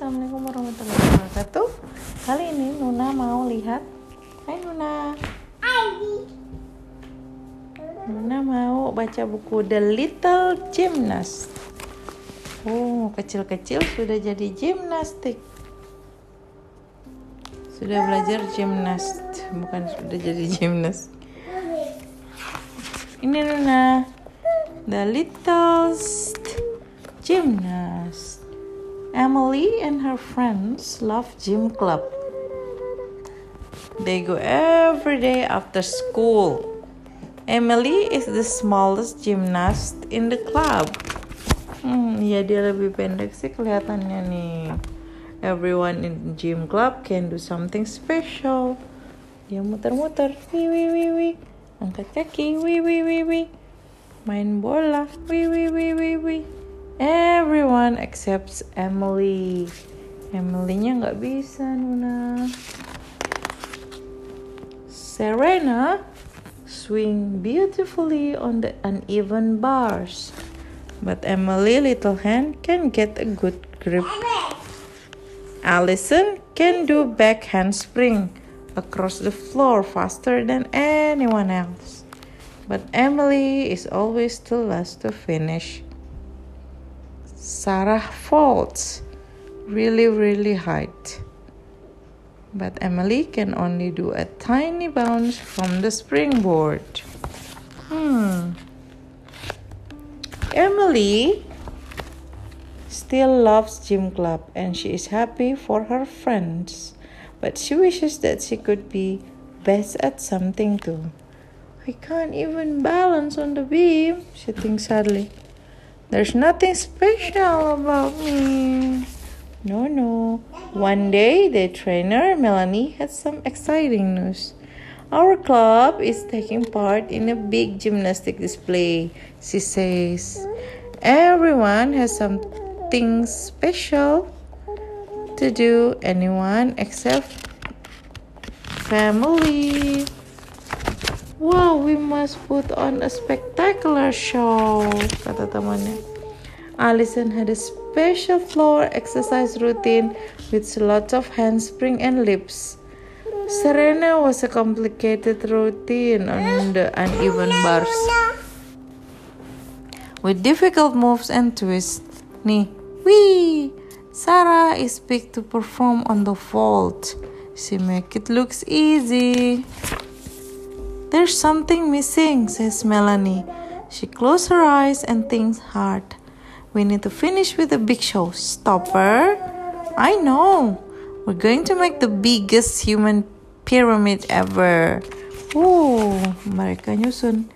Assalamualaikum warahmatullahi wabarakatuh. Kali ini Nuna mau lihat. Hai Nuna. Nuna mau baca buku The Little Gymnast. Oh, kecil-kecil sudah jadi gimnastik. Sudah belajar gimnast, bukan sudah jadi gimnas. Ini Nuna. The Little Gymnast. Emily and her friends love gym club. They go every day after school. Emily is the smallest gymnast in the club. Hmm, ya dia lebih pendek sih kelihatannya nih. Everyone in gym club can do something special. Dia muter-muter, wih wih wih wih. Angkat kaki, wih wih wih wih. Main bola, wih wih wih wih wih. Everyone except Emily. Emily-nya nggak bisa, Nuna. Serena swing beautifully on the uneven bars. But Emily Little Hand can get a good grip. Allison can do back handspring across the floor faster than anyone else. But Emily is always the last to finish. Sarah falls really, really high. But Emily can only do a tiny bounce from the springboard. Hmm. Emily still loves gym club and she is happy for her friends. But she wishes that she could be best at something too. I can't even balance on the beam, she thinks sadly. There's nothing special about me. No, no. One day, the trainer, Melanie, had some exciting news. Our club is taking part in a big gymnastic display, she says. Everyone has something special to do, anyone except family. Wow, we must put on a spectacular show, kata temannya. Alison had a special floor exercise routine with lots of handspring and lips. Serena was a complicated routine on the uneven bars with difficult moves and twists. Nih, wee! Sarah is big to perform on the vault. She make it looks easy. There's something missing, says Melanie. She closes her eyes and thinks hard. We need to finish with the big show. Stopper? I know. We're going to make the biggest human pyramid ever. Oh, mereka nyusun.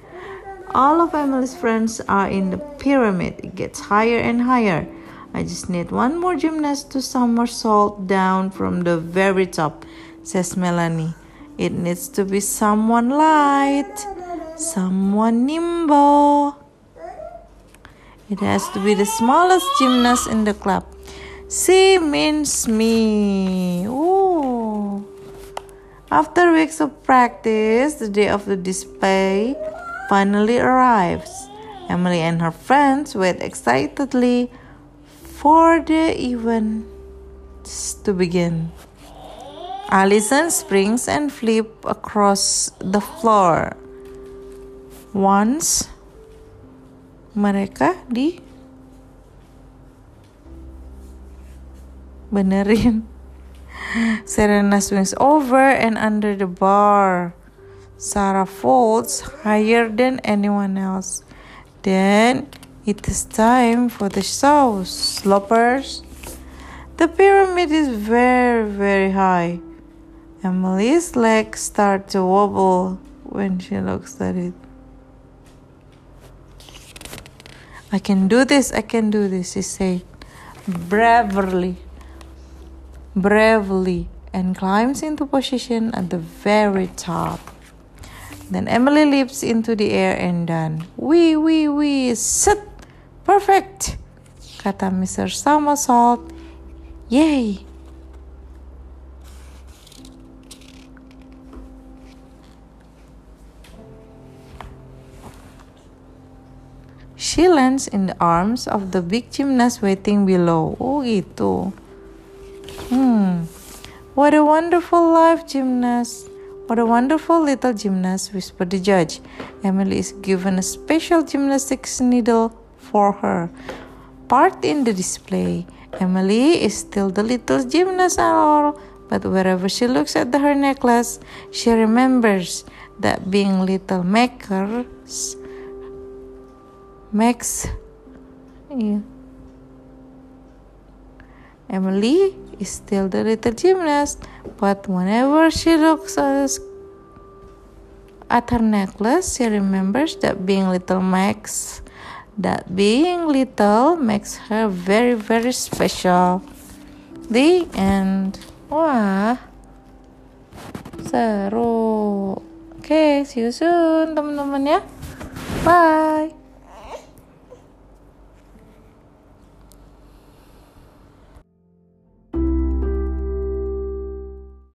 All of Emily's friends are in the pyramid. It gets higher and higher. I just need one more gymnast to somersault down from the very top, says Melanie. It needs to be someone light, someone nimble. It has to be the smallest gymnast in the club. She means me. Ooh. After weeks of practice, the day of the display finally arrives. Emily and her friends wait excitedly for the event to begin. Allison springs and flips across the floor. Once mereka di benerin. Serena swings over and under the bar. Sarah falls higher than anyone else. Then it is time for the show, sloppers. The pyramid is very, very high. Emily's legs start to wobble when she looks at it. I can do this, I can do this, she said bravely, bravely, and climbs into position at the very top. Then Emily leaps into the air and done. Wee, wee, wee, sit! Perfect! Kata Mr. Somersault. Yay! She lands in the arms of the big gymnast waiting below. Oh gitu. Hmm. What a wonderful life, gymnast! What a wonderful little gymnast, whispered the judge. Emily is given a special gymnastics needle for her. Part in the display. Emily is still the little gymnast at all, but wherever she looks at her necklace, she remembers that being little makers makes yeah. Emily is still the little gymnast, but whenever she looks at her necklace, she remembers that being little makes that being little makes her very very special. The end. Wah, seru. Oke, okay, see you soon teman-teman ya. Bye.